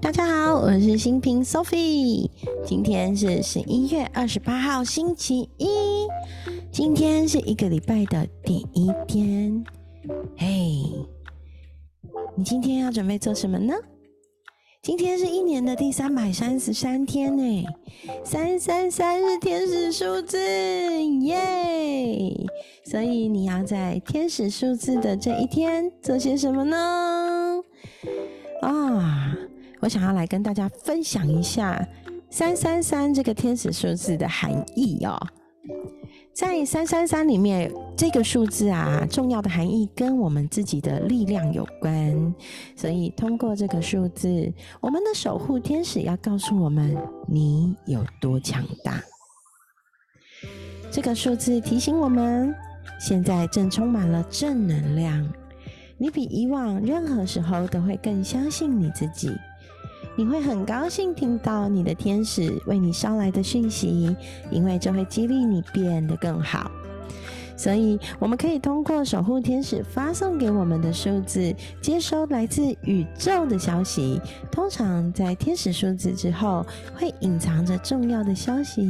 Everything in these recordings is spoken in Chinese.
大家好，我是新平 Sophie。今天是十一月二十八号，星期一。今天是一个礼拜的第一天。嘿，你今天要准备做什么呢？今天是一年的第三百三十三天呢，三三三是天使数字，耶！所以你要在天使数字的这一天做些什么呢？啊，我想要来跟大家分享一下三三三这个天使数字的含义哦。在三三三里面，这个数字啊，重要的含义跟我们自己的力量有关。所以，通过这个数字，我们的守护天使要告诉我们你有多强大。这个数字提醒我们，现在正充满了正能量。你比以往任何时候都会更相信你自己。你会很高兴听到你的天使为你捎来的讯息，因为这会激励你变得更好。所以，我们可以通过守护天使发送给我们的数字，接收来自宇宙的消息。通常在天使数字之后，会隐藏着重要的消息。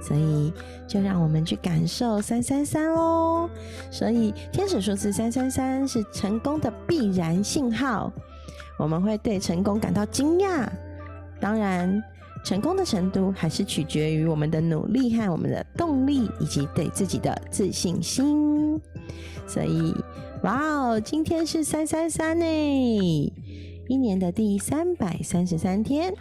所以，就让我们去感受三三三哦。所以，天使数字三三三是成功的必然信号。我们会对成功感到惊讶，当然，成功的程度还是取决于我们的努力和我们的动力，以及对自己的自信心。所以，哇哦，今天是三三三呢，一年的第三百三十三天。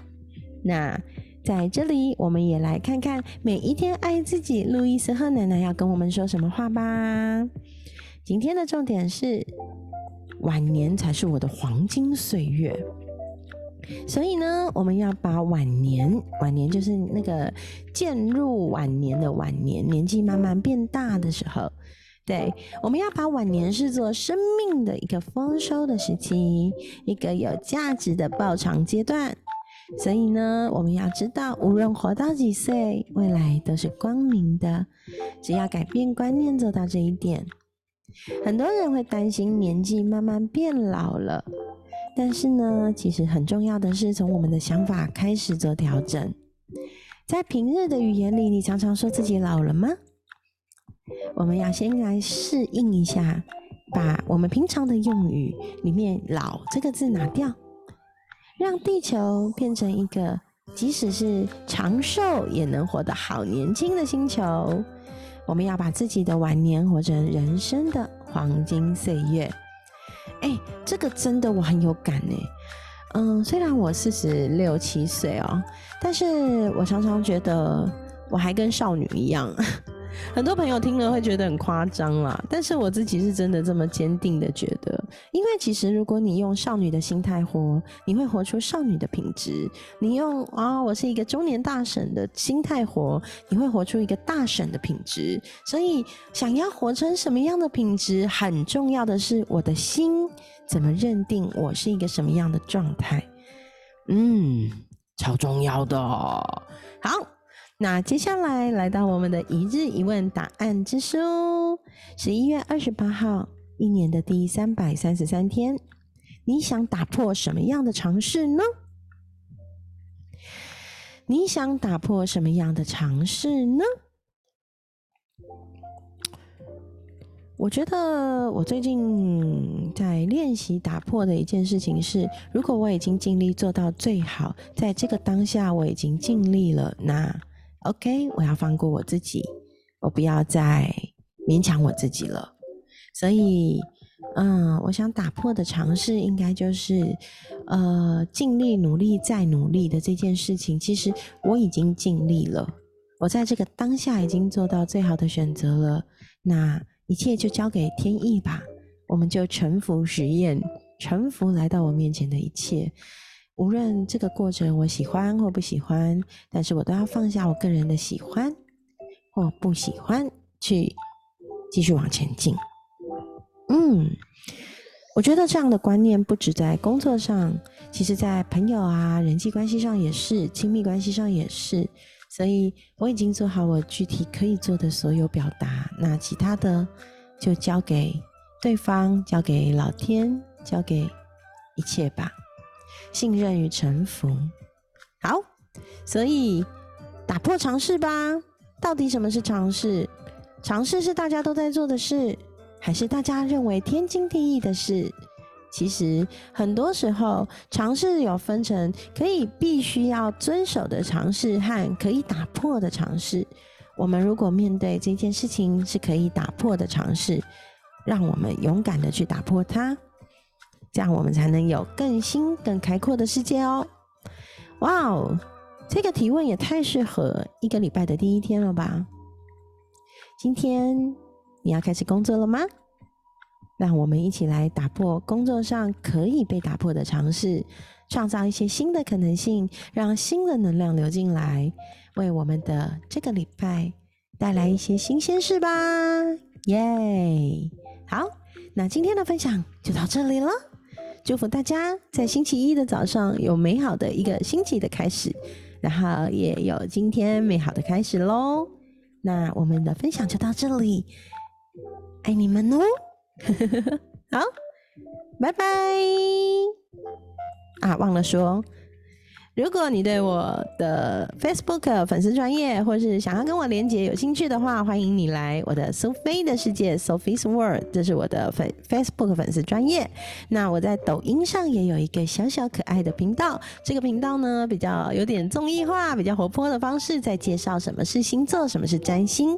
那在这里，我们也来看看每一天爱自己，路易斯和奶奶要跟我们说什么话吧。今天的重点是。晚年才是我的黄金岁月，所以呢，我们要把晚年，晚年就是那个渐入晚年的晚年，年纪慢慢变大的时候，对，我们要把晚年视作生命的一个丰收的时期，一个有价值的报偿阶段。所以呢，我们要知道，无论活到几岁，未来都是光明的，只要改变观念，做到这一点。很多人会担心年纪慢慢变老了，但是呢，其实很重要的是从我们的想法开始做调整。在平日的语言里，你常常说自己老了吗？我们要先来适应一下，把我们平常的用语里面“老”这个字拿掉，让地球变成一个即使是长寿也能活得好年轻的星球。我们要把自己的晚年活成人生的黄金岁月。哎，这个真的我很有感呢。嗯，虽然我四十六七岁哦，但是我常常觉得我还跟少女一样。很多朋友听了会觉得很夸张啦，但是我自己是真的这么坚定的觉得，因为其实如果你用少女的心态活，你会活出少女的品质；你用啊，我是一个中年大婶的心态活，你会活出一个大婶的品质。所以，想要活成什么样的品质，很重要的是我的心怎么认定我是一个什么样的状态，嗯，超重要的。好。那接下来来到我们的一日一问答案之书，十一月二十八号，一年的第三百三十三天，你想打破什么样的尝试呢？你想打破什么样的尝试呢？我觉得我最近在练习打破的一件事情是，如果我已经尽力做到最好，在这个当下我已经尽力了，那。OK，我要放过我自己，我不要再勉强我自己了。所以，嗯，我想打破的尝试，应该就是，呃，尽力努力再努力的这件事情。其实我已经尽力了，我在这个当下已经做到最好的选择了。那一切就交给天意吧，我们就臣服实验，臣服来到我面前的一切。无论这个过程我喜欢或不喜欢，但是我都要放下我个人的喜欢或不喜欢，去继续往前进。嗯，我觉得这样的观念不止在工作上，其实在朋友啊、人际关系上也是，亲密关系上也是。所以我已经做好我具体可以做的所有表达，那其他的就交给对方，交给老天，交给一切吧。信任与臣服。好，所以打破尝试吧。到底什么是尝试？尝试是大家都在做的事，还是大家认为天经地义的事？其实很多时候，尝试有分成可以必须要遵守的尝试和可以打破的尝试。我们如果面对这件事情是可以打破的尝试，让我们勇敢的去打破它，这样我们才能有更新、更开阔的世界哦。哇哦，这个提问也太适合一个礼拜的第一天了吧？今天你要开始工作了吗？让我们一起来打破工作上可以被打破的尝试，创造一些新的可能性，让新的能量流进来，为我们的这个礼拜带来一些新鲜事吧！耶！好，那今天的分享就到这里了。祝福大家在星期一的早上有美好的一个星期的开始，然后也有今天美好的开始喽。那我们的分享就到这里，爱你们哦！好，拜拜！啊，忘了说，如果你对我的 Facebook 粉丝专业，或是想要跟我连接有兴趣的话，欢迎你来我的 Sophie 的世界 Sophie's World，这是我的粉 Facebook 粉丝专业。那我在抖音上也有一个小小可爱的频道，这个频道呢比较有点综艺化、比较活泼的方式，在介绍什么是星座，什么是占星。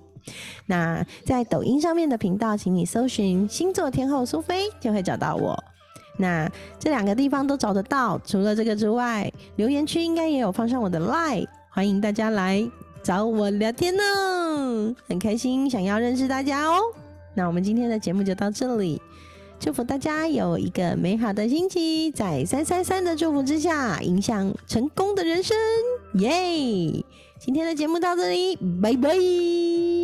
那在抖音上面的频道，请你搜寻“星座天后苏菲”就会找到我。那这两个地方都找得到。除了这个之外，留言区应该也有放上我的 line，欢迎大家来找我聊天呢，很开心，想要认识大家哦。那我们今天的节目就到这里，祝福大家有一个美好的星期，在三三三的祝福之下，影响成功的人生，耶！今天的节目到这里，拜拜。